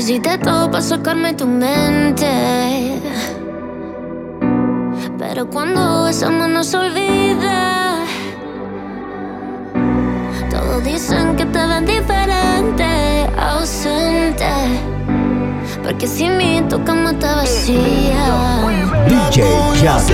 Hiciste todo para sacarme tu mente. Pero cuando besamos no se olvida. Todos dicen que te ven diferente, ausente. Porque sin mí tu cama está vacía. DJ Jazz.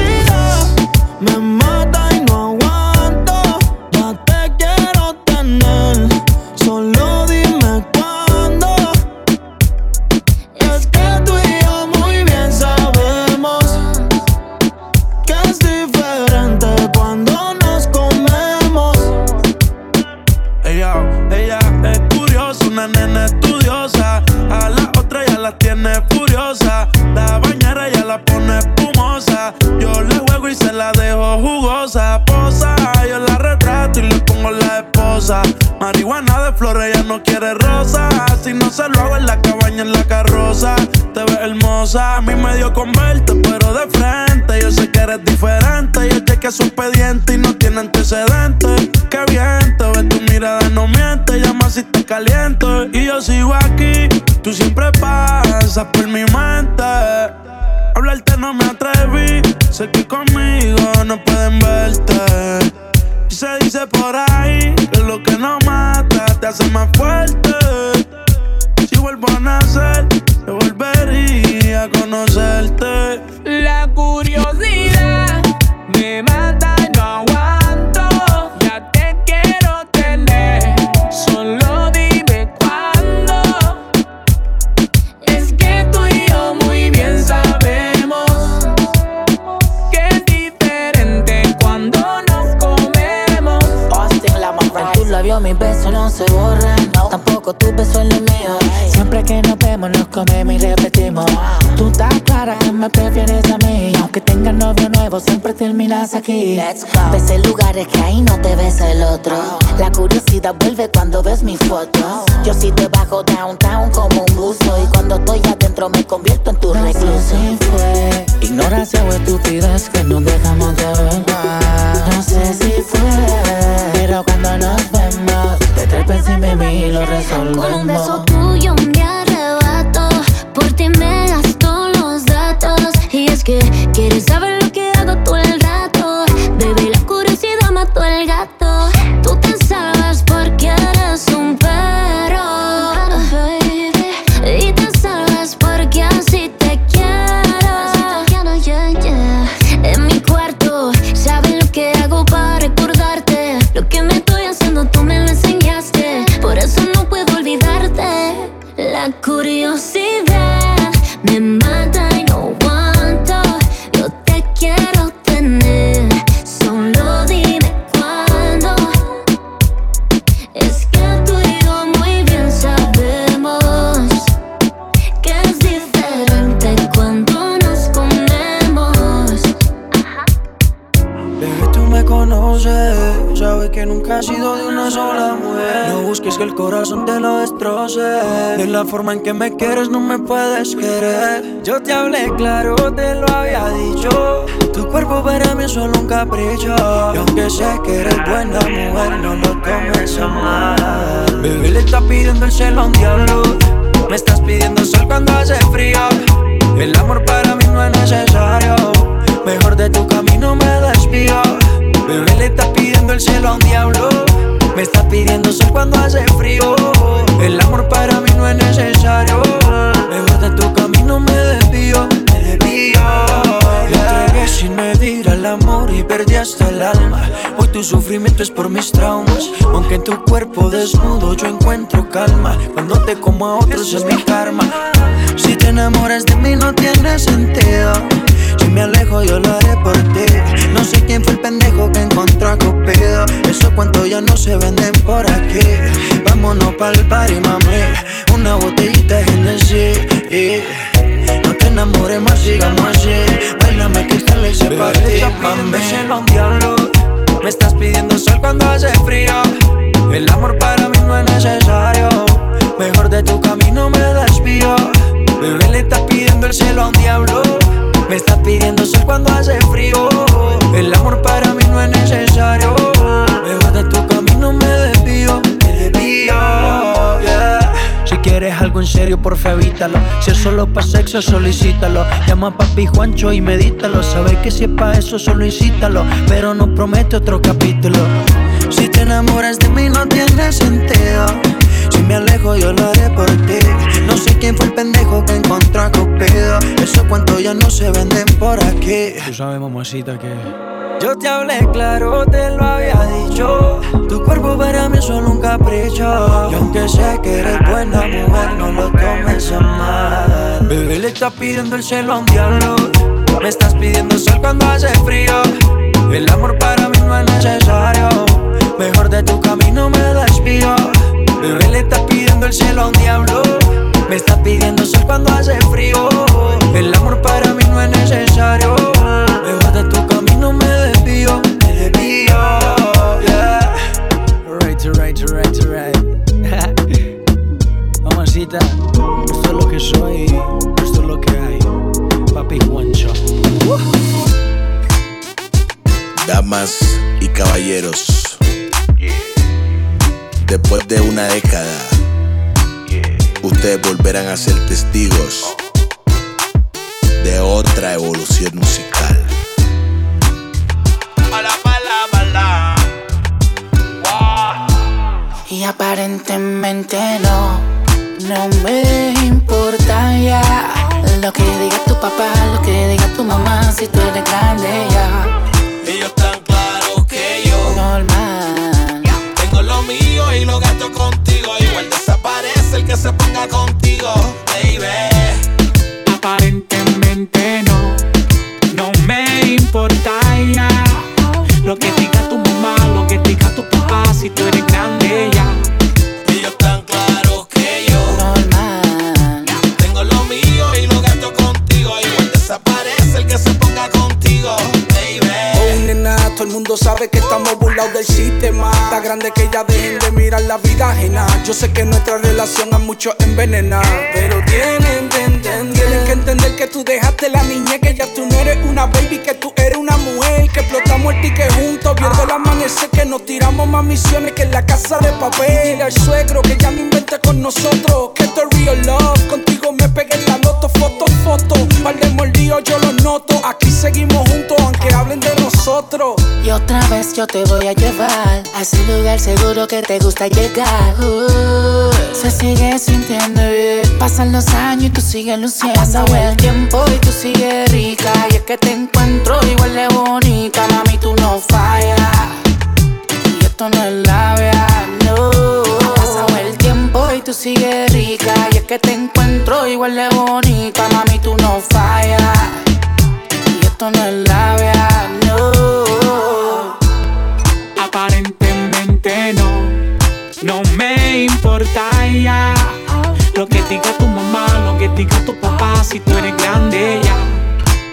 Besos no se borran Tampoco tu beso en los míos Siempre que nos vemos nos comemos y repetimos. Tú estás clara que me prefieres a mí. Aunque tengas novio nuevo siempre terminas aquí. Ves en lugares que ahí no te ves el otro. La curiosidad vuelve cuando ves mis fotos. Yo sí te bajo downtown como un buzo. Y cuando estoy adentro me convierto en tu recluso si fue. Ignorancia o estupidez que nos dejamos de ver No sé si fue. Pero cuando nos vemos Encima de mí y lo Con un beso resolvemos tuyo me arrebato. Por ti me gasto los datos. Y es que quieres saber lo destroce. De la forma en que me quieres, no me puedes querer. Yo te hablé claro, te lo había dicho. Tu cuerpo para mí es solo un capricho. Y aunque sé que eres buena mujer, no lo tomes a mal. Bebé, le está pidiendo el cielo a un diablo. Me estás pidiendo sol cuando hace frío. El amor para mí no es necesario. Mejor de tu camino me desvío. Bebé le está pidiendo el cielo a un diablo. Me está pidiendo sol cuando hace frío. El amor para mí no es necesario. Mejor de tu camino me desvío. Entregué sin medir al amor y perdí hasta el alma. Hoy tu sufrimiento es por mis traumas. Aunque en tu cuerpo desnudo yo encuentro calma. Cuando te como a otros es mi karma. Si te enamoras de mí no tiene sentido. Si me alejo yo lo haré por ti No sé quién fue el pendejo que encontró a Cupido Esos cuentos ya no se venden por aquí Vámonos pa'l party, mami Una botellita de Genesis No te enamores más, sigamos así. Bailame que esta ley se mami. Cielo un diablo Me estás pidiendo sol cuando hace frío. El amor para mí no es necesario. Mejor de tu camino me desvío Bebé le está pidiendo el cielo a un diablo. Me está pidiendo sol cuando hace frío. El amor para mí no es necesario. Mejor de tu camino me desvío Me desvío, quieres algo en serio, por evítalo. Si es solo pa' sexo, solicítalo. Llama a papi Juancho y medítalo. Sabes que si es pa' eso, solo incítalo. Pero no promete otro capítulo. Si te enamoras de mí, no tiene sentido. Si me alejo, yo lo haré por ti. No sé quién fue el pendejo que encontró a Cupido. Esos cuentos ya no se venden por aquí. Tú sabes, mamacita, que. Yo te hablé claro, te lo había dicho. Tu cuerpo para mí es solo un capricho. Y aunque sé que eres buena mujer, no lo tomes a mal. Bebé, le estás pidiendo el cielo a un diablo. Me estás pidiendo sol cuando hace frío. El amor para mí no es necesario. Mejor de tu camino me despido. Bebé, le estás pidiendo el cielo a un diablo. Me estás pidiendo sol cuando hace frío. El amor para mí no es necesario. Esto es lo que soy, esto es lo que hay. Papi Juancho. Damas y caballeros, después de una década, ustedes volverán a ser testigos de otra evolución musical. Y aparentemente no, no me importa ya. Lo que diga tu papá, lo que diga tu mamá Si tú eres grande ya. Ellos tan claros que yo Normal. Tengo lo mío y lo gasto contigo. Igual desaparece el que se ponga contigo, baby. Aparentemente no, no me importa ya. Lo que diga tu mamá, lo que diga tu papá Si tú eres todo el mundo sabe que estamos burlados del sistema. Está grande que ya dejen de mirar la vida ajena. Yo sé que nuestra relación a muchos envenena. Pero tienen que entender, tienen que entender que tú dejaste la niñez, que ya tú no eres una baby, que tú eres una mujer, que explotamos el ticket juntos, viendo el amanecer, que nos tiramos más misiones que en la casa de papel. Dile al suegro que ya no invente con nosotros, que esto es real love. Contigo me pegué en la loto, foto, foto. Par de mordidos yo lo noto. Aquí seguimos juntos, Y otra vez yo te voy a llevar a ese lugar seguro que te gusta llegar. Uh, se sigue sintiendo bien. Pasan los años y tú sigues luciendo. Pasa el tiempo y tú sigues rica. Y es que te encuentro igual de bonita. Mami, tú no fallas. Y esto no es labia, no. Ha pasado el tiempo y tú sigues rica. Y es que te encuentro igual de bonita. Mami, tú no fallas. Y esto no es labia, no. No, no me importa ya. Lo que diga tu mamá, lo que diga tu papá Si tú eres grande ya.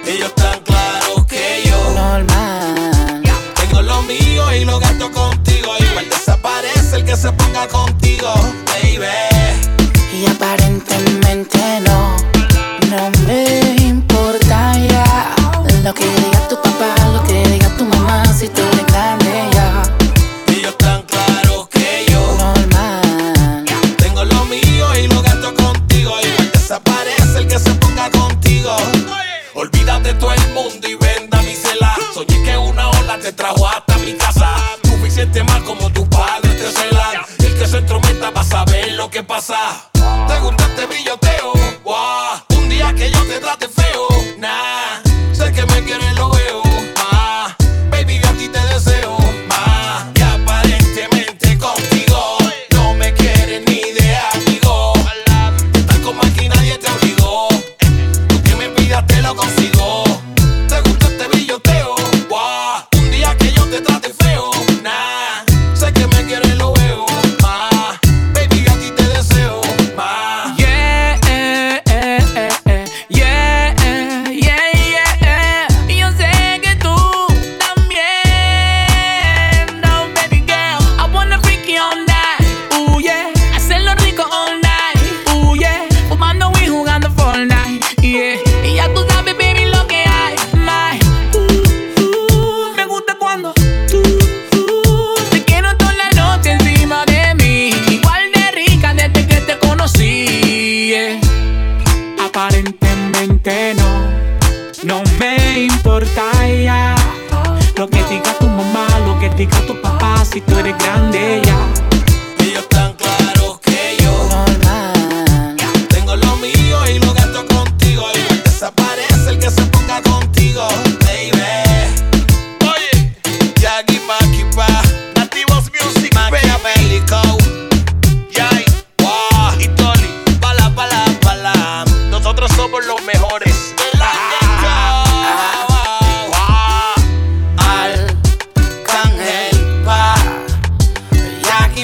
Ellos tan claros que yo Normal. Tengo lo mío y lo gasto contigo. Igual desaparece el que se ponga contigo, baby. Y aparentemente no, no me importa ya. Lo que diga tu papá, lo que diga tu mamá Si tú Olvídate todo el mundo y venda mi cela. Soñé que una ola te trajo hasta mi casa. Suficiente mal como tu padre te celan. El que se entrometa va a saber lo que pasa. ¿Te gusta este brilloteo?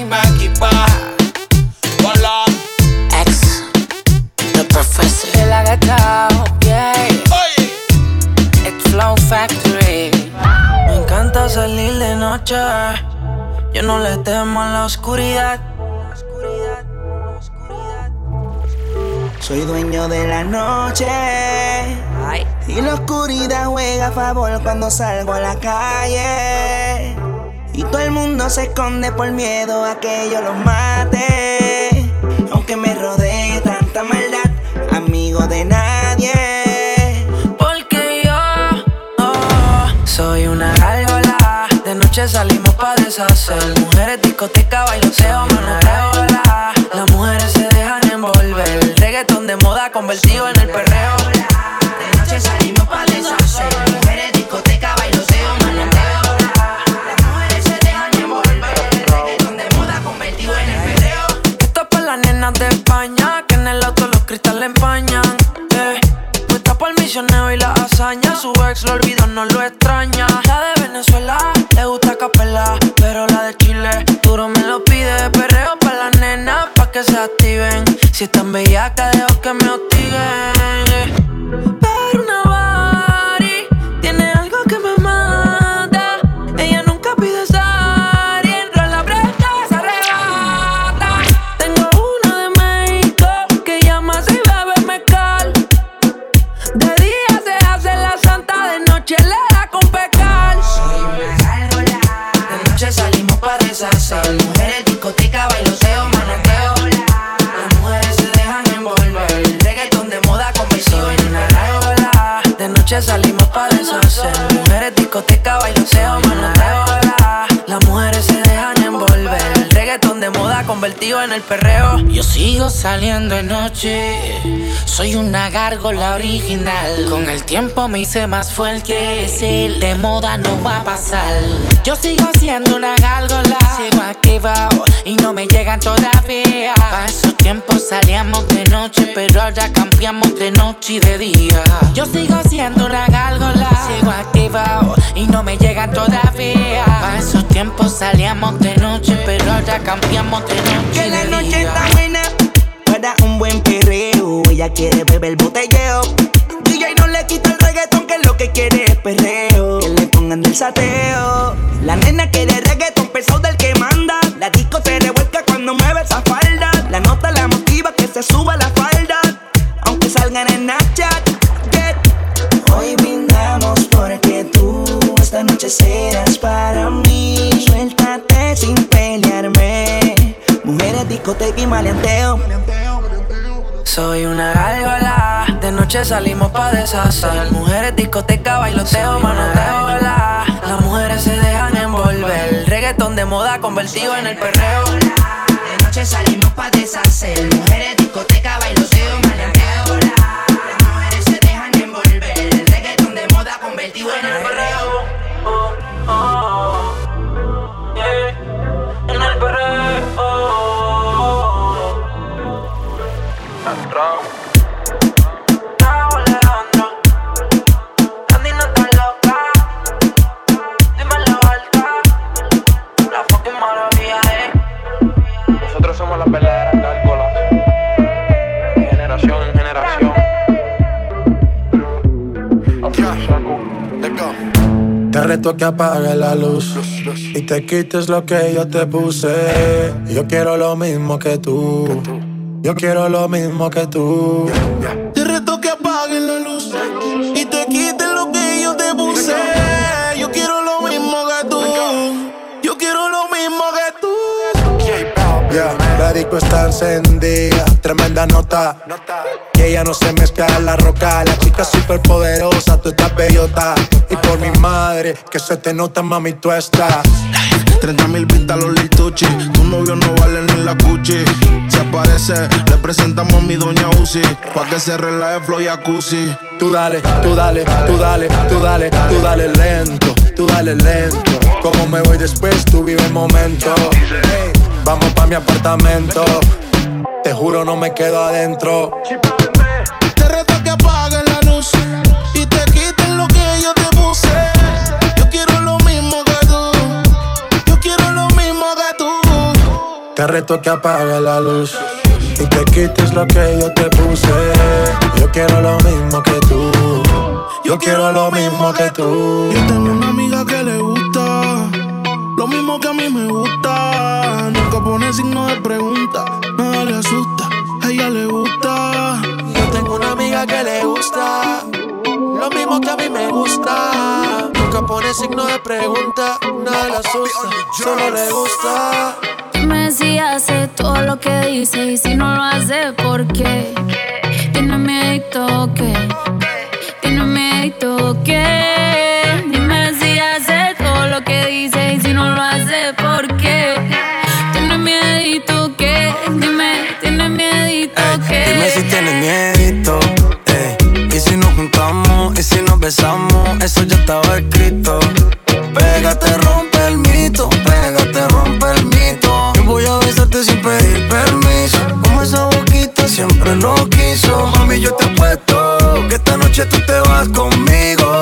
Maki Maki Ex, the professor. Flow Factory. Me encanta salir de noche. Yo no le temo a la oscuridad. Soy dueño de la noche. Y la oscuridad juega a favor cuando salgo a la calle. Y todo el mundo se esconde por miedo a que yo los mate. Aunque me rodee tanta maldad, amigo de nadie. Porque yo oh, soy una gárgola. De noche salimos pa' deshacer. Mujeres, discoteca, bailoteo, manoteo. Las mujeres se dejan envolver. Reggaeton de moda convertido en el perreo. De noche salimos pa' empañan. Eh. Puesta por misionero y la hazaña, su ex lo olvidó, no lo extraña. La de Venezuela le gusta capela, pero la de Chile duro me lo pide. Perreo para las nenas, pa' que se activen. Si están bellacas, dejo que me hostiguen. Pero Mujeres, discoteca, bailoteo, manoteo. Las mujeres se dejan envolver. Reggaeton de moda convertido en una. De noche salimos pa' deshacer. Mujeres, discoteca, bailoteo, manoteo. Convertido en el perreo. Yo sigo saliendo de noche, soy una gárgola original. Con el tiempo me hice más fuerte, decir de moda no va a pasar. Yo sigo siendo una gárgola, sigo activado y no me llegan todavía. A esos tiempos salíamos de noche, pero ahora cambiamos de noche y de día. Yo sigo siendo una gárgola, sigo activado y no me llegan todavía. A esos tiempos salíamos de noche, pero ahora cambiamos de noche Que la noche está buena para un buen perreo. Ella quiere beber botelleo. DJ no le quita el reggaetón, que lo que quiere es perreo. Que le pongan del sateo. La nena quiere reggaetón pesado del que manda. La disco se revuelca cuando mueve esa falda. La nota la motiva que se suba la falda. Aunque salgan en Snapchat. Yeah. Hoy brindamos porque tú esta noche serás para mí. Discoteca y maleanteo. Soy una gárgola, de noche salimos pa' deshacer. Mujeres, discoteca, bailoteo, manoteo. la. Las mujeres se dejan envolver. Reggaeton de moda convertido en el perreo. De noche salimos pa' deshacer. Mujeres, discoteca, bailoteo, maleanteo. Las mujeres se dejan envolver. El reggaetón de moda convertido en el perreo. Te reto que apagues la luz y te quites lo que yo te puse. Yo quiero lo mismo que tú. Yo quiero lo mismo que tú. Te reto que apagues la luz y te quites lo que yo te puse. Yo quiero lo mismo que tú. Yo quiero lo mismo que tú. Ya, la disco está encendida, tremenda nota. Que ella no se mezcla en la roca. La chica súper poderosa, tú estás bellota. Y por mi madre, que se te nota, mami, tú estás. 30 mil vistas los lituchi. Tu novio no vale ni la cuchi. Se aparece, le presentamos a mi doña Uzi. Pa' que se relaje flow y jacuzzi. Tú dale, tú dale, tú dale, tú dale, tú dale lento, tú dale lento. Como me voy después, tú vive el momento. Ey, vamos pa' mi apartamento. Te juro, no me quedo adentro. Te reto que apagues la luz Te que apague la luz y te quites lo que yo te puse. Yo quiero lo mismo que tú. Yo quiero lo mismo que tú. Yo tengo una amiga que le gusta lo mismo que a mí me gusta. Nunca pone signo de pregunta, nada le asusta. A ella le gusta. Yo tengo una amiga que le gusta lo mismo que a mí me gusta. Nunca pone signo de pregunta, nada le asusta. Solo le gusta. Dime si hace todo lo que dice y si no lo hace, ¿por qué? Tiene miedo que, tiene miedo que. Dime si hace todo lo que dice y si no lo hace, ¿por qué? Tiene miedo que, dime, tiene miedo que. Dime si tienes miedo, eh. Y si nos juntamos y si nos besamos noche tú te vas conmigo.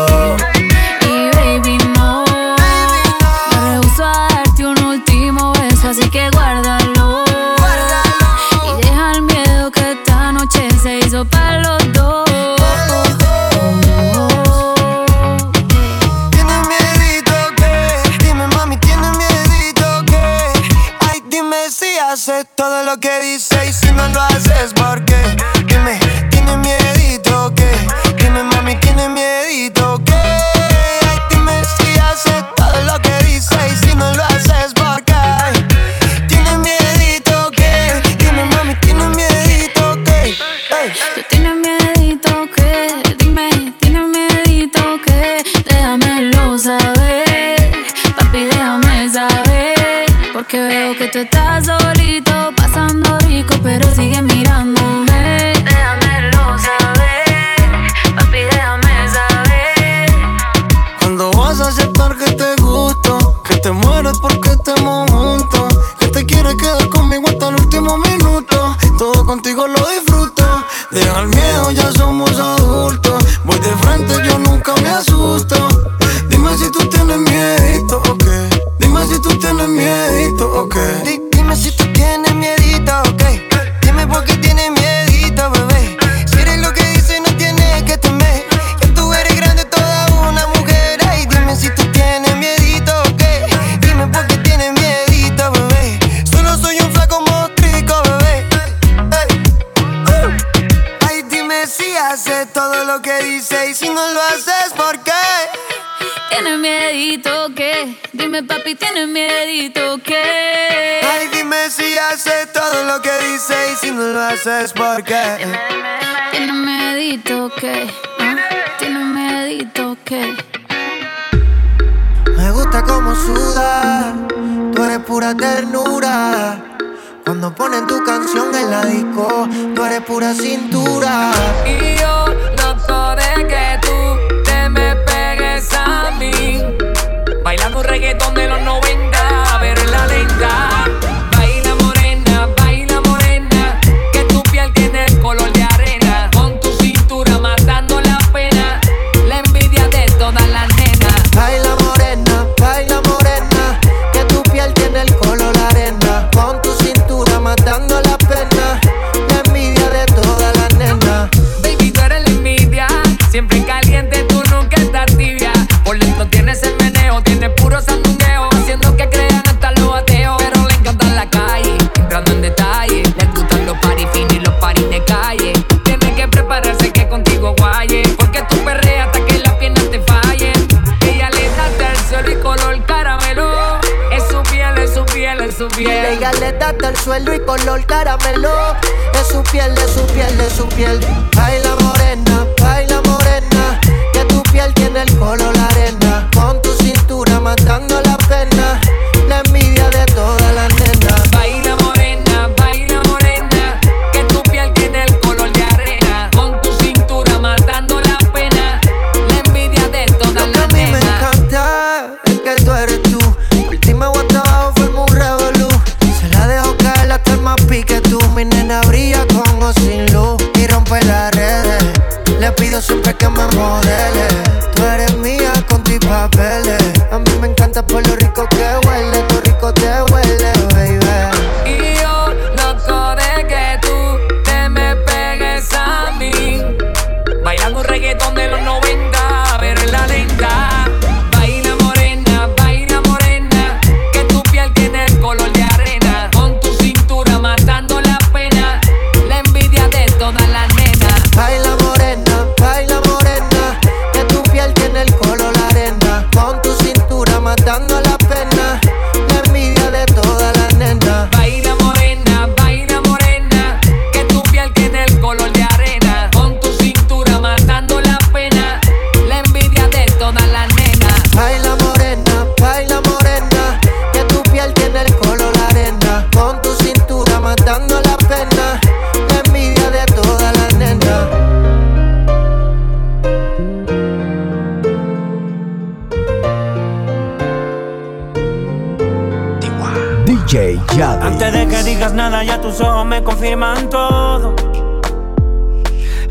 Antes de que digas nada, ya tus ojos me confirman todo.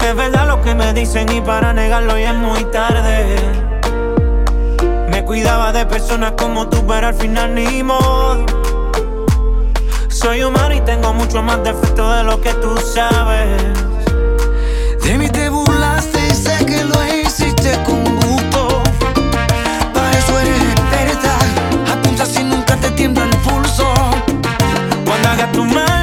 Es verdad lo que me dicen y para negarlo ya es muy tarde. Me cuidaba de personas como tú, pero al final ni modo. Soy humano y tengo mucho más defecto de lo que tú sabes. De mí te burlaste y sé que lo hiciste con gusto. Para eso eres experta. Apunta si nunca te tiemblan haga tu mano.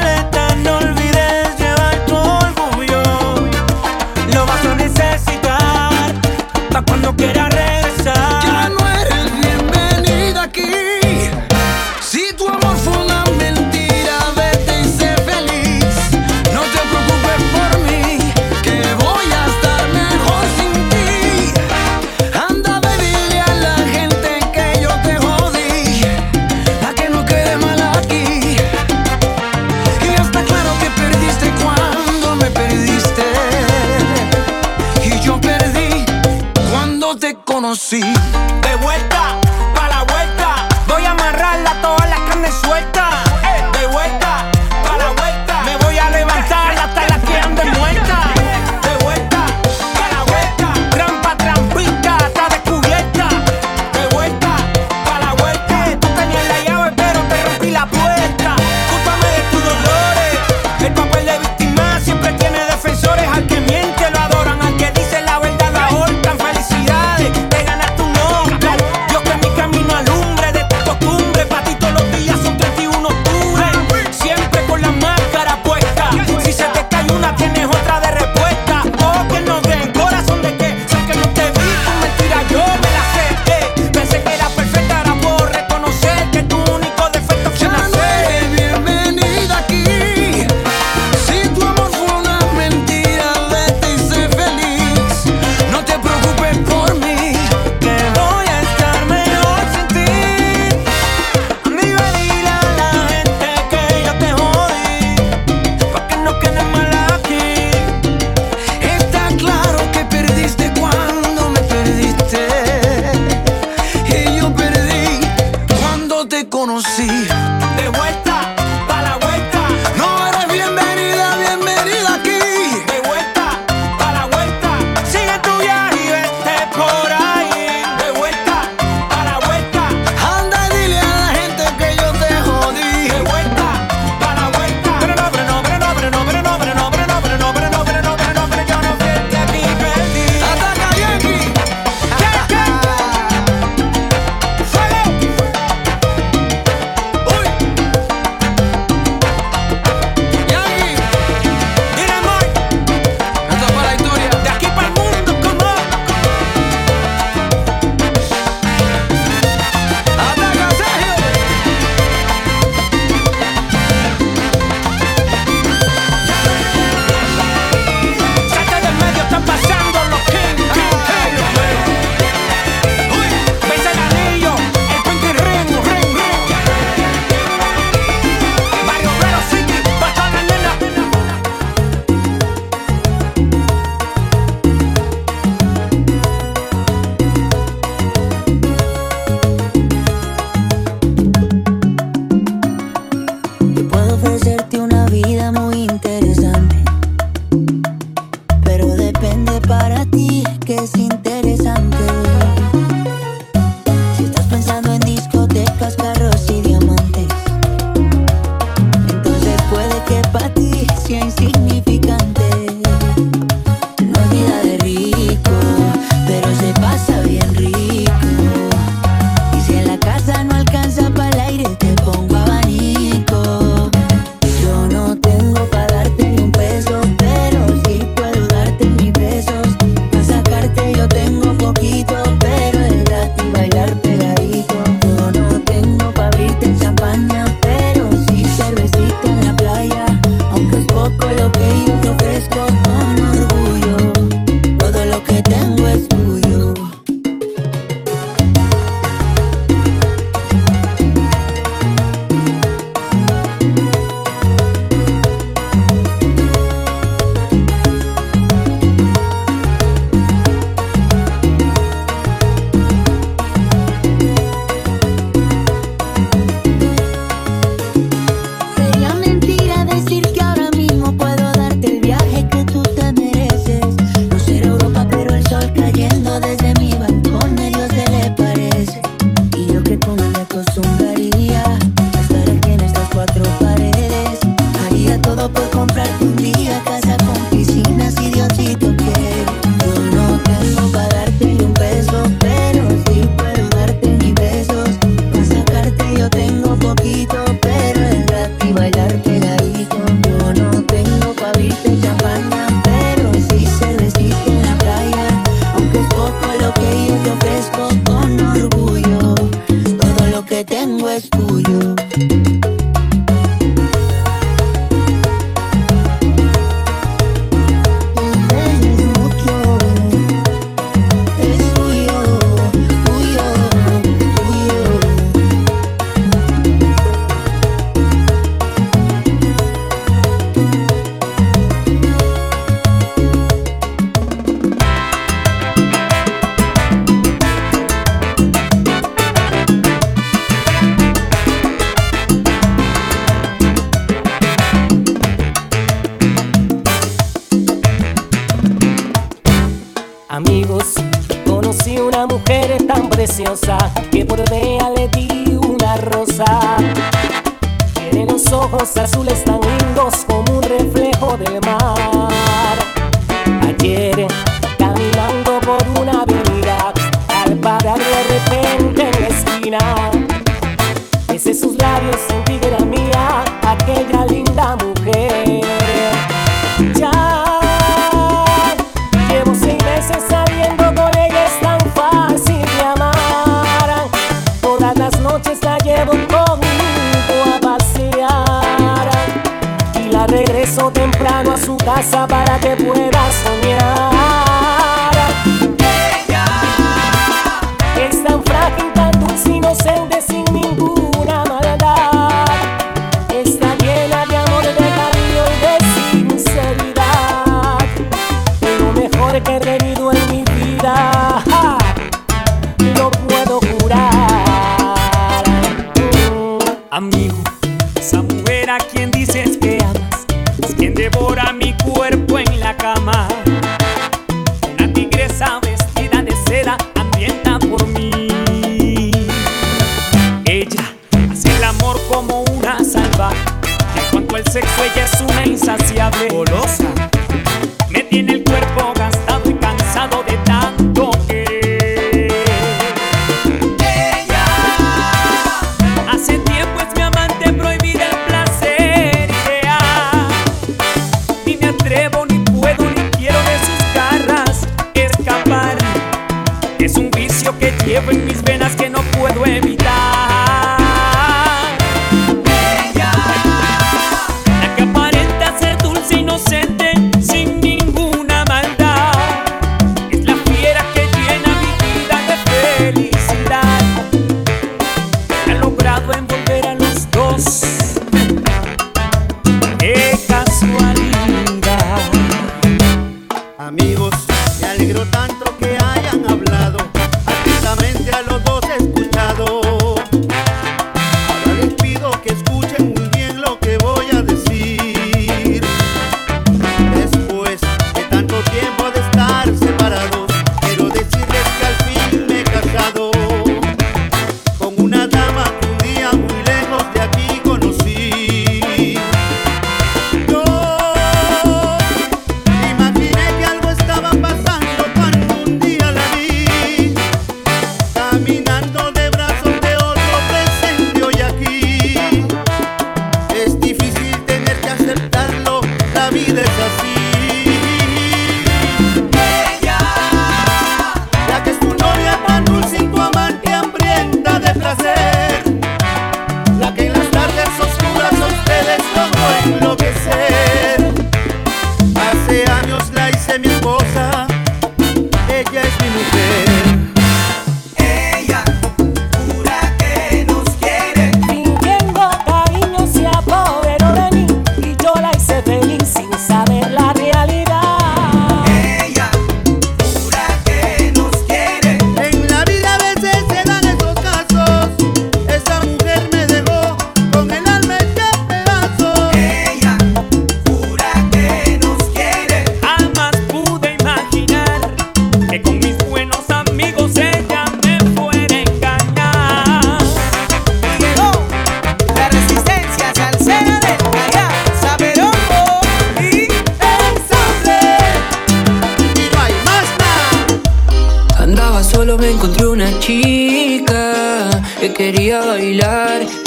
casa para que puedas.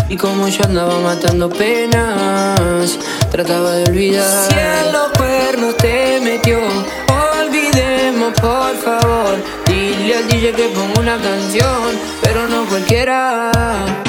y como yo andaba matando penas, trataba de olvidar. Si en los cuernos te metió, olvidemos por favor. Dile al DJ que ponga una canción, pero no cualquiera.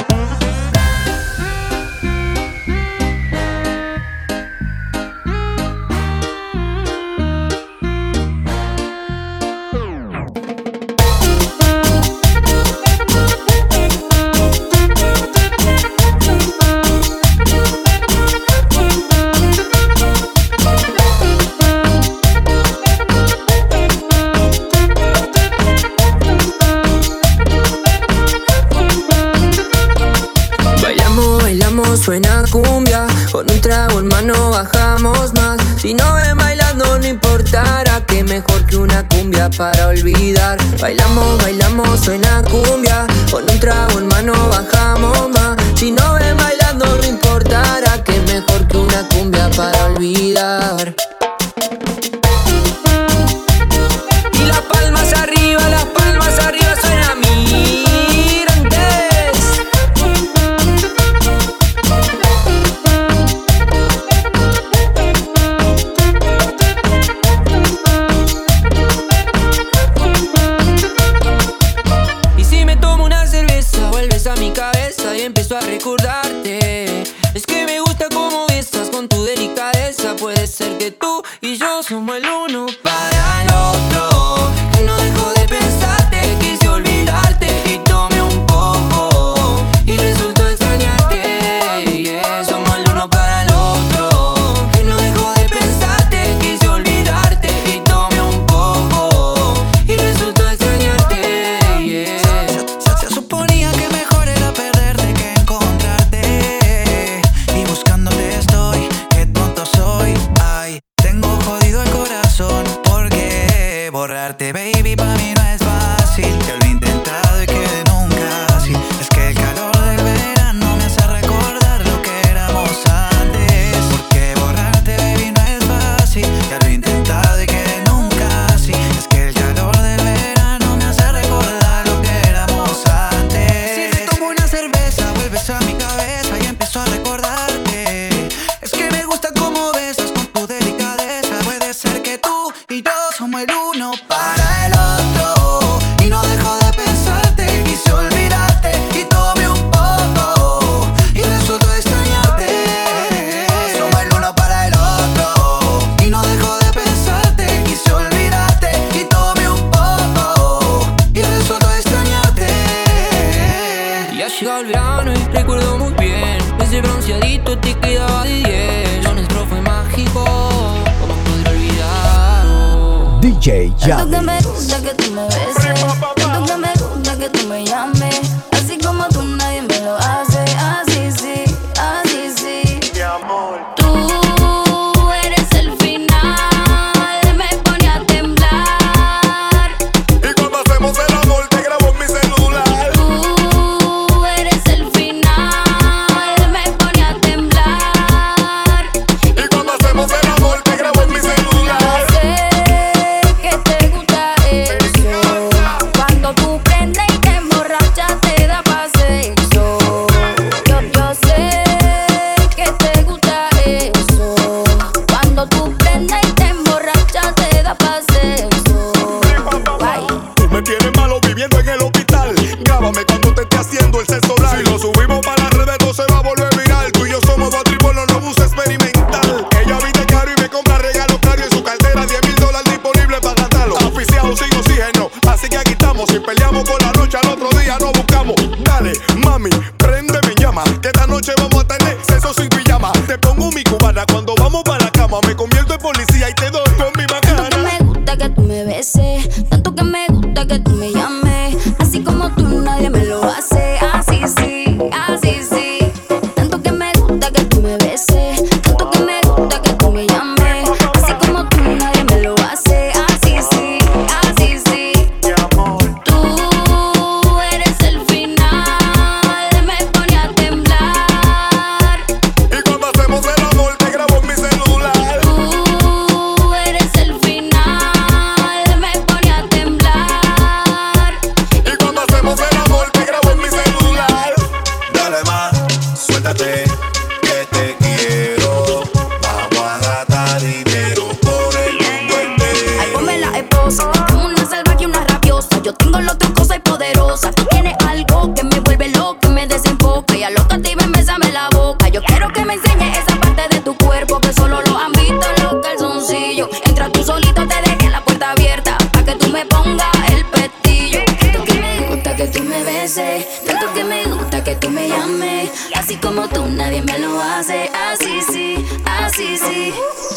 tú solito te dejé la puerta abierta. Pa' que tú me pongas el pestillo. Tanto que me gusta que tú me beses. Tanto que me gusta que tú me llames. Así como tú, nadie me lo hace. Así sí, así sí.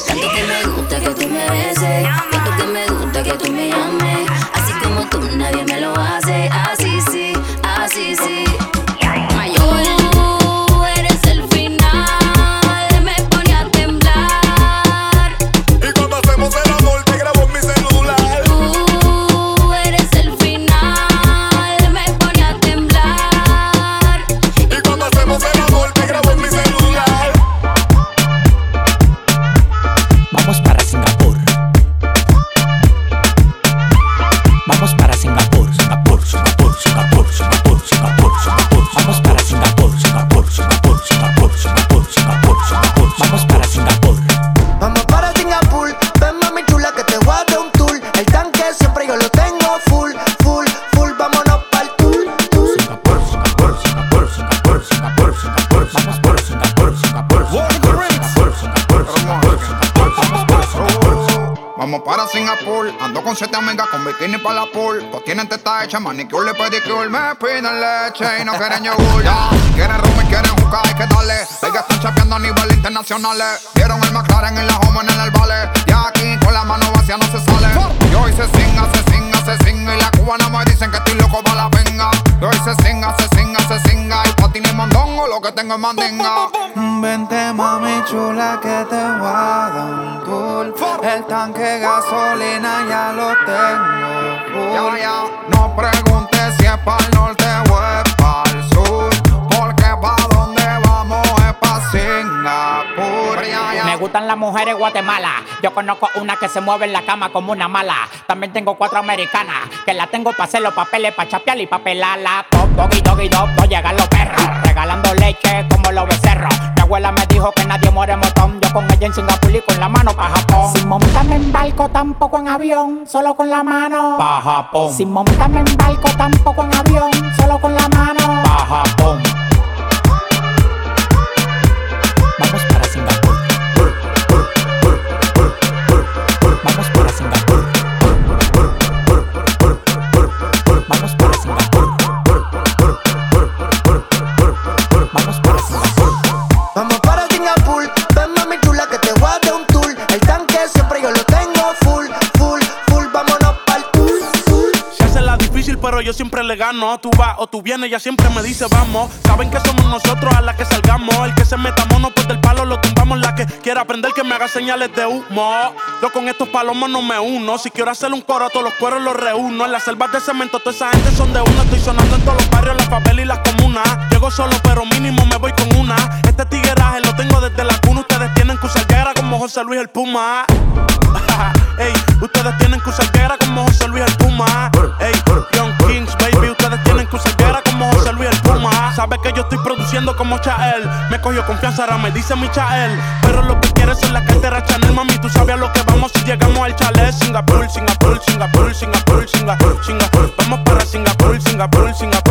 Tanto que me gusta que tú me beses. Para la pool. Pues tienen teta hecha, manicure pedicure. Me piden leche y no quieren yogur. Ya, quieren rum y quieren jugar, hay que darle. Ellas están chapeando a nivel internacional. Vieron el McLaren en la home en el vale. Y aquí con la mano vacía no se sale. Y hoy se singa, se singa, se singa. Y la cubana me dicen que estoy loco para la venga. Y hoy se singa, se singa, se singa. Y pa' ti ni mondongo, lo que tengo es mandinga. Vente mami chula que te voy a dar un tour El tanque gasolina ya tengo full. No preguntes si es para norte o gustan las mujeres Guatemala. Yo conozco una que se mueve en la cama como una mala. También tengo cuatro americanas que la tengo para hacer los papeles, para chapear y pa' pelarla. Top, doggy, doggy, dog, no llegan los perros. Regalando leche como los becerros. Mi abuela me dijo que nadie muere motón. Yo con ella en Singapur y con la mano pa' Japón. Sin montarme en barco, tampoco en avión, solo con la mano. Pa' Japón. Sin montarme en barco, tampoco en avión, solo con la mano. Pa' Japón. Yo siempre le gano. Tú vas o tú vienes, ella siempre me dice vamos. Saben que somos nosotros a la que salgamos. El que se meta mono, pues del palo lo tumbamos. La que quiera aprender que me haga señales de humo. Yo con estos palomos no me uno. Si quiero hacer un coro, todos los cueros los reúno. En las selvas de cemento, toda esa gente son de uno. Estoy sonando en todos los barrios, las favelas y las comunas. Llego solo, pero mínimo me voy con una. Este tigueraje lo tengo desde la cuna. Ustedes tienen que usar guerra como José Luis el Puma. Ey, ustedes tienen que usar guerra como José Luis el Puma. Ey, Kings, baby, ustedes tienen que usar guerra como José Luis el Puma. Sabe que yo estoy produciendo como Chael. Me cogió confianza, ahora me dice mi Chael. Pero lo que quieres es la cartera Chanel, mami. Tú sabes a lo que vamos si llegamos al chalet. Singapur, Singapur, Singapur, Singapur, Singapur, Singapur. Vamos para Singapur, Singapur, Singapur, Singapur,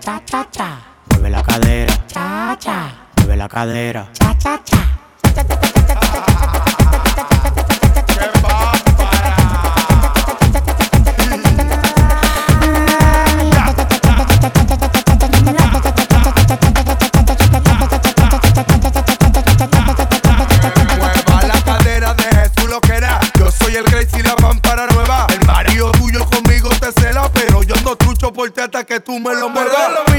cha, cha, cha, mueve la cadera, cha, cha, mueve la cadera. cha, cha, cha. Hasta que tú me lo muevas.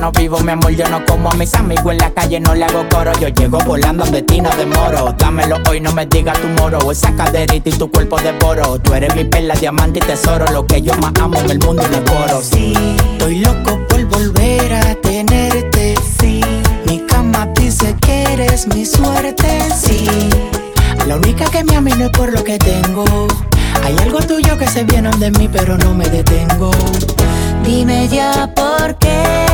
no vivo, mi amor, yo no como a mis amigos en la calle, no le hago coro. Yo llego volando donde ti no demoro. Dámelo hoy, no me digas tu moro. Esa caderita y tu cuerpo de poro. Tú eres mi perla, diamante y tesoro. Lo que yo más amo en el mundo y los. Sí, estoy loco por volver a tenerte. Sí, mi cama dice que eres mi suerte. Sí, la única que me ama no es por lo que tengo. Hay algo tuyo que se viene de mí, pero no me detengo. Dime ya por qué